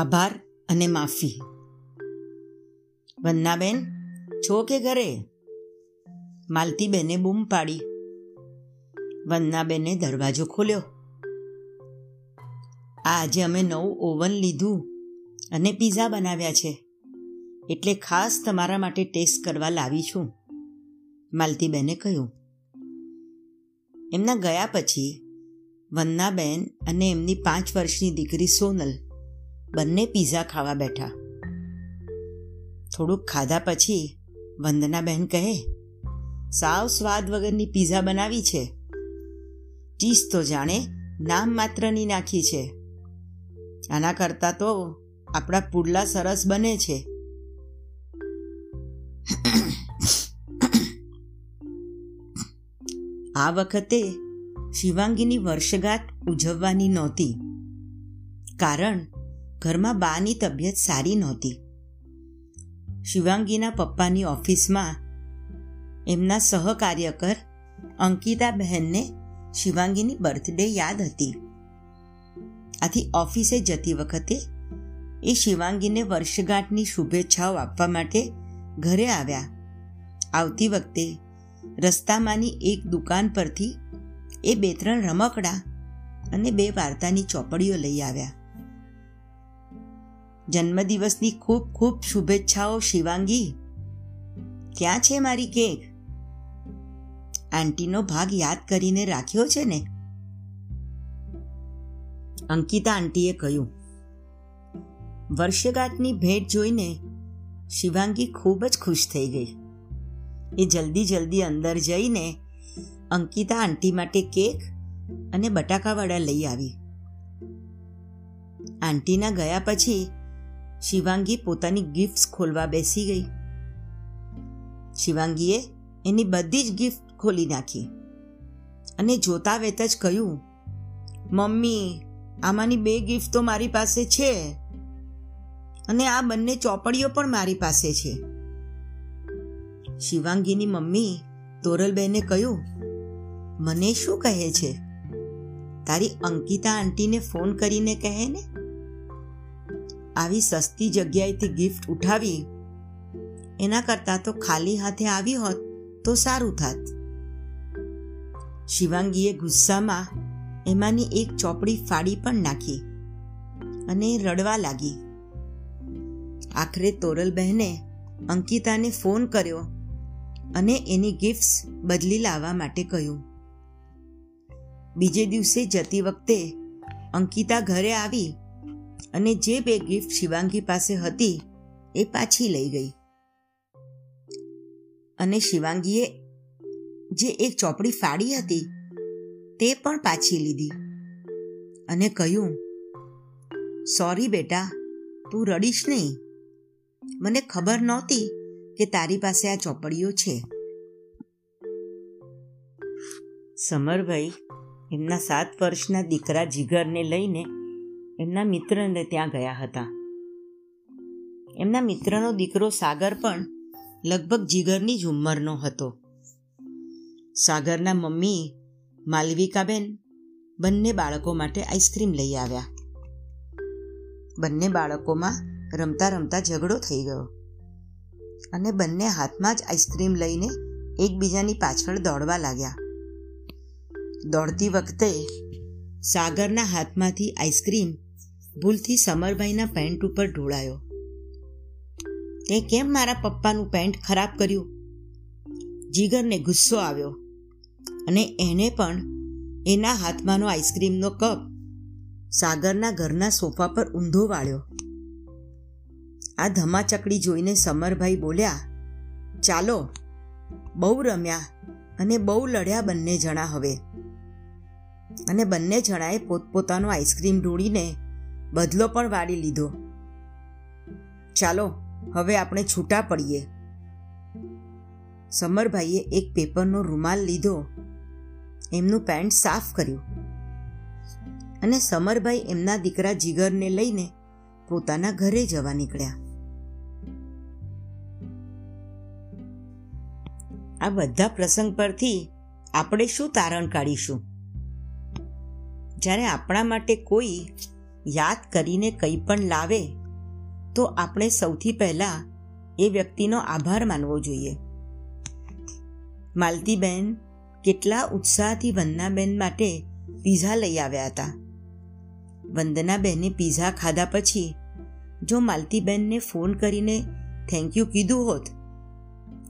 આભાર અને માફી. વંદનાબેન, છો કે ઘરે? માલતીબેને બૂમ પાડી. વંદનાબેને દરવાજો ખોલ્યો. આજે અમે નવું ઓવન લીધું અને પીઝા બનાવ્યા છે. એટલે ખાસ તમારા માટે ટેસ્ટ કરવા લાવી છું, માલતીબેને કહ્યું. એમના ગયા પછી વન્નાબેન અને એમની પાંચ વર્ષની દીકરી સોનલ બંને પીઝા ખાવા બેઠા. થોડુંક ખાધા પછી વંદનાબહેન કહે, સાવ સ્વાદ વગરની પીઝા બનાવી છે. ચીઝ તો જાણે નામ માત્રની નાખી છે. આના કરતાં તો આપણા પુડલા સરસ બને છે. આ વખતે શિવાંગીની વર્ષગાંઠ ઉજવવાની નહોતી. કારણ ઘરમાં બાની તબિયત સારી નહોતી. શિવાંગીના પપ્પાની ઓફિસમાં એમના સહકાર્યકર અંકિતા બહેનને શિવાંગીની બર્થડે યાદ હતી. આથી ઓફિસે જતી વખતે એ શિવાંગીને વર્ષગાંઠની શુભેચ્છાઓ આપવા માટે ઘરે આવ્યા. આવતી વખતે રસ્તામાંની એક દુકાન પરથી એ બે ત્રણ રમકડા અને બે વાર્તાની ચોપડીઓ લઈ આવ્યા. જન્મદિવસની ખૂબ ખૂબ શુભેચ્છાઓ, શિવાંગી. ક્યાં છે મારી કેક? આંટીનો ભાગ યાદ કરીને રાખ્યો છે ને? અંકિતા આંટીએ કહ્યું. વર્ષગાંઠની ભેટ જોઈને શિવાંગી ખૂબ જ ખુશ થઈ ગઈ. એ જલ્દી જલ્દી અંદર જઈને અંકિતા આંટી માટે કેક અને બટાકાવાળા લઈ આવી. આંટીના ગયા પછી શિવાંગી પોતાની ગિફ્ટ્સ ખોલવા બેસી ગઈ. શિવાંગીએ એની બધી જ ગિફ્ટ ખોલી નાખી અને જોતા વેત જ કહ્યું, મમ્મી, આમાંની બે ગિફ્ટ તો મારી પાસે છે અને આ બંને ચોપડીઓ પણ મારી પાસે છે. શિવાંગીની મમ્મી તોરલબેને કહ્યું, મને શું કહે છે? તારી અંકિતા આંટીને ફોન કરીને કહે ને. આવી સસ્તી જગ્યાએથી ગિફ્ટ ઉઠાવી. એના કરતાં તો ખાલી હાથે આવી હોત તો સારું થાત. શિવાંગીએ ગુસ્સામાં એમાંની એક ચોપડી ફાડી પણ નાખી અને રડવા લાગી. આખરે તોરલ બહેને અંકિતાને ફોન કર્યો અને એની ગિફ્ટ્સ બદલી લાવવા માટે કહ્યું. બીજે દિવસે જતી વખતે અંકિતા ઘરે આવી અને જે બે ગિફ્ટ શિવાંગી પાસે હતી, એ પાછી લઈ ગઈ. અને શિવાંગીએ જે એક ચોપડી ફાડી હતી, તે પણ પાછી લીધી અને કહ્યું સોરી બેટા, તું રડીશ નહીં. મને ખબર નહોતી કે તારી પાસે આ ચોપડીઓ છે. સમરભાઈ એમના સાત વર્ષના દીકરા જીગરને લઈને એમના મિત્રને ત્યાં ગયા હતા. એમના મિત્રનો દીકરો સાગર પણ લગભગ જીગરની જ ઉંમરનો હતો. સાગરના મમ્મી માલવિકાબેન બંને બાળકો માટે આઈસ્ક્રીમ લઈ આવ્યા. બંને બાળકોમાં રમતા રમતા ઝઘડો થઈ ગયો અને બંને હાથમાં જ આઈસ્ક્રીમ લઈને એકબીજાની પાછળ દોડવા લાગ્યા. દોડતી વખતે સાગરના હાથમાંથી આઈસ્ક્રીમ ભૂલથી સમરભાઈના પેન્ટ ઉપર ઢોળાયો. તે કેમ મારા પપ્પાનું પેન્ટ ખરાબ કર્યું? જીગરને ગુસ્સો આવ્યો અને એને પણ એના હાથમાંનો આઈસ્ક્રીમનો કપ સાગરના ઘરના સોફા પર ઊંધો વાળ્યો. આ ધમાચકડી જોઈને સમરભાઈ બોલ્યા, ચાલો, બહુ રમ્યા અને બહુ લડ્યા બંને જણા હવે. અને બંને જણાએ પોતપોતાનો આઈસ્ક્રીમ ઢોળીને બદલો પણ વાળી લીધો. ચાલો, હવે આપણે છૂટા પડીએ. સમરભાઈએ એક પેપરનો રૂમાલ લીધો. એમનું પેન્ટ સાફ કર્યું. અને સમરભાઈ એમના દીકરા જીગરને લઈને પોતાના ઘરે જવા નીકળ્યા. આ બધા પ્રસંગ પરથી આપણે શું તારણ કાઢીશું? જ્યારે આપણા માટે કોઈ યાદ કરીને કંઈ પણ લાવે, તો આપણે સૌથી પહેલાં એ વ્યક્તિનો આભાર માનવો જોઈએ. માલતીબેન કેટલા ઉત્સાહથી વંદનાબેન માટે પીઝા લઈ આવ્યા હતા. વંદનાબેને પીઝા ખાધા પછી જો માલતીબેનને ફોન કરીને થેન્ક યુ કીધું હોત,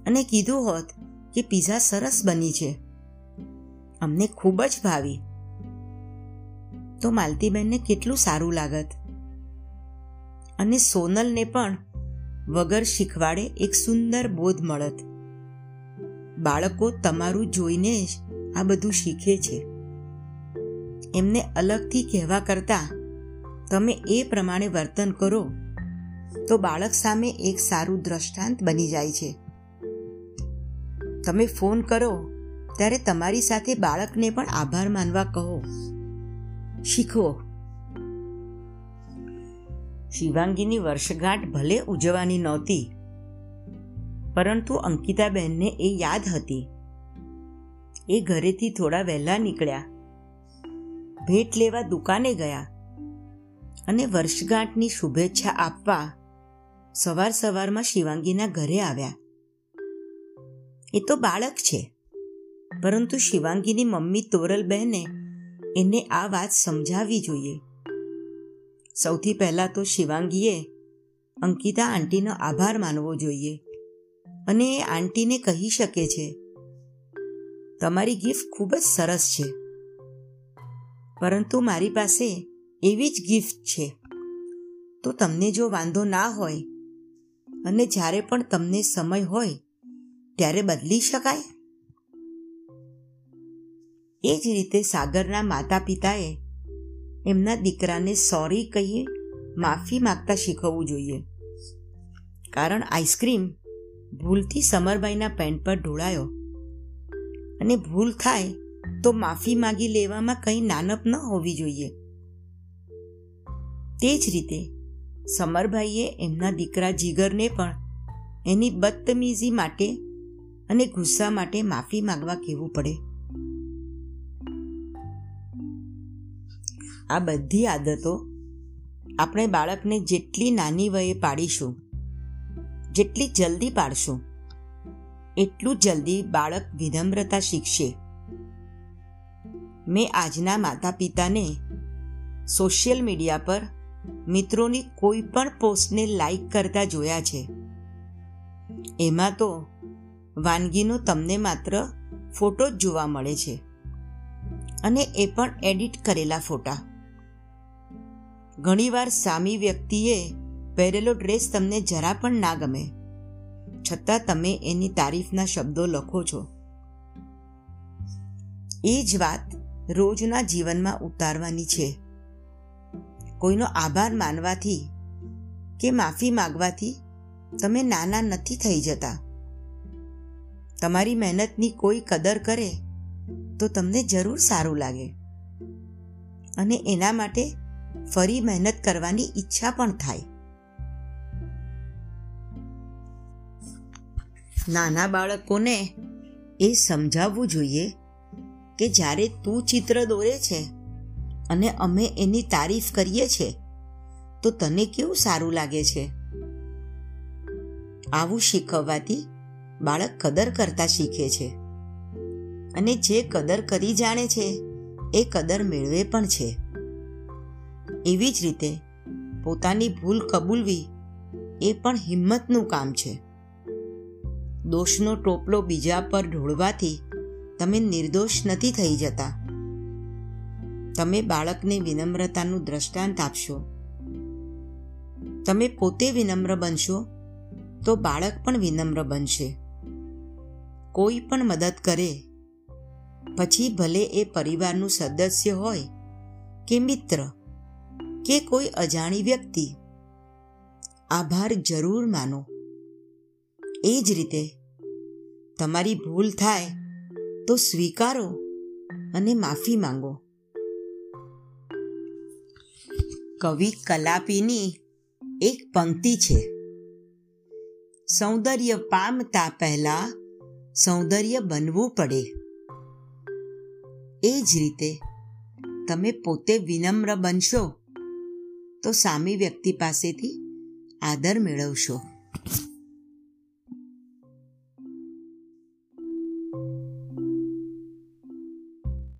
અને કીધું હોત કે પીઝા સરસ બની છે, અમને ખૂબ જ ભાવી તો માલતીબેનને કેટલું સારું લાગત. અને સોનલને પણ વગર શીખવાડે એક સુંદર બોધ મળત. બાળકો તમારું જોઈને જ આ બધું શીખે છે. એમને અલગથી કહેવા કરતાં તમે એ પ્રમાણે વર્તન કરો, તો બાળક સામે એક સારું દ્રષ્ટાંત બની જાય છે. તમે ફોન કરો, ત્યારે તમારી સાથે બાળકને પણ આભાર માનવા કહો. શીખવો. શિવાંગીની વર્ષગાંઠ ભલે ઉજવવાની નહોતી, પરંતુ અંકિતાબહેનને એ યાદ હતી. એ ઘરેથી થોડા વહેલા નીકળ્યા. ભેટ લેવા દુકાને ગયા અને વર્ષગાંઠની શુભેચ્છા આપવા સવાર સવારમાં શિવાંગીના ઘરે આવ્યા. એ તો બાળક છે, પરંતુ શિવાંગીની મમ્મી તોરલ બહેને એને આ વાત સમજાવવી જોઈએ. સૌથી પહેલાં તો શિવાંગીએ અંકિતા આંટીનો આભાર માનવો જોઈએ અને એ આંટીને કહી શકે છે, તમારી ગિફ્ટ ખૂબ જ સરસ છે. પરંતુ મારી પાસે એવી જ ગિફ્ટ છે. તો તમને જો વાંધો ના હોય અને જ્યારે પણ તમને સમય હોય, ત્યારે બદલી શકાય? એ જ રીતે સાગરના માતા પિતાએ એમના દીકરાને સોરી કહી માફી માગતા શીખવવું જોઈએ. કારણ આઈસ્ક્રીમ ભૂલથી સમરબાઈના પેન્ટ પર ઢોળાયો. અને ભૂલ થાય તો માફી માગી લેવામાં કંઈ નાનપ ન હોવી જોઈએ. તે જ રીતે સમરભાઈએ એમના દીકરા જીગરને પણ એની બદતમીઝી માટે અને ગુસ્સા માટે માફી માગવા કહેવું પડે. આ બધી આદતો આપણે બાળકને જેટલી નાની વયે પાડીશું, જેટલી જલ્દી પાડશું, એટલું જલ્દી બાળક વિનમ્રતા શીખશે. મેં આજના માતા પિતાને સોશિયલ મીડિયા પર મિત્રોની કોઈ પણ પોસ્ટને લાઈક કરતા જોયા છે. એમાં તો વાનગીનો તમને માત્ર ફોટો જ જોવા મળે છે અને એ પણ એડિટ કરેલા ફોટા. ઘણીવાર સામી વ્યક્તિએ પહેરેલો ડ્રેસ તમને જરા પણ ના ગમે. છતાં તમે એની તારીફના શબ્દો લખો છો. એ જ વાત રોજના જીવનમાં ઉતારવાની છે. કોઈનો આભાર માનવાથી કે માફી માગવાથી તમે નાના નથી થઈ જતા. તમારી મહેનતની કોઈ કદર કરે તો તમને જરૂર સારું લાગે. અને એના માટે ફરી મહેનત કરવાની ઈચ્છા પણ થાય. નાના બાળકોને એ સમજાવવું જોઈએ કે જ્યારે તું ચિત્ર દોરે છે અને અમે એની તારીફ કરીએ છીએ તો તને કેવું સારું લાગે છે? આવું શીખવવાથી બાળક કદર કરતા શીખે છે અને જે કદર કરી જાણે છે, એ કદર મેળવે પણ છે. એવી જ રીતે પોતાની ભૂલ કબૂલવી એ પણ હિંમતનું કામ છે. દોષનો ટોપલો બીજા પર ઢોળવાથી તમે નિર્દોષ નથી થઈ જતા. તમે બાળકને વિનમ્રતાનું દ્રષ્ટાંત આપશો. તમે પોતે વિનમ્ર બનશો તો બાળક પણ વિનમ્ર બનશે. કોઈ પણ મદદ કરે, પછી ભલે એ પરિવારનું સદસ્ય હોય કે મિત્ર કે કોઈ અજાણી વ્યક્તિ? આભાર જરૂર માનો. એ જ રીતે તમારી ભૂલ થાય તો સ્વીકારો અને માફી માંગો. કવિ કલાપીની એક પંક્તિ છે. સૌંદર્ય પામતા પહેલા સૌંદર્ય બનવું પડે. એ જ રીતે તમે પોતે વિનમ્ર બનશો તો સામી વ્યક્તિ પાસેથી આદર મેળવશો.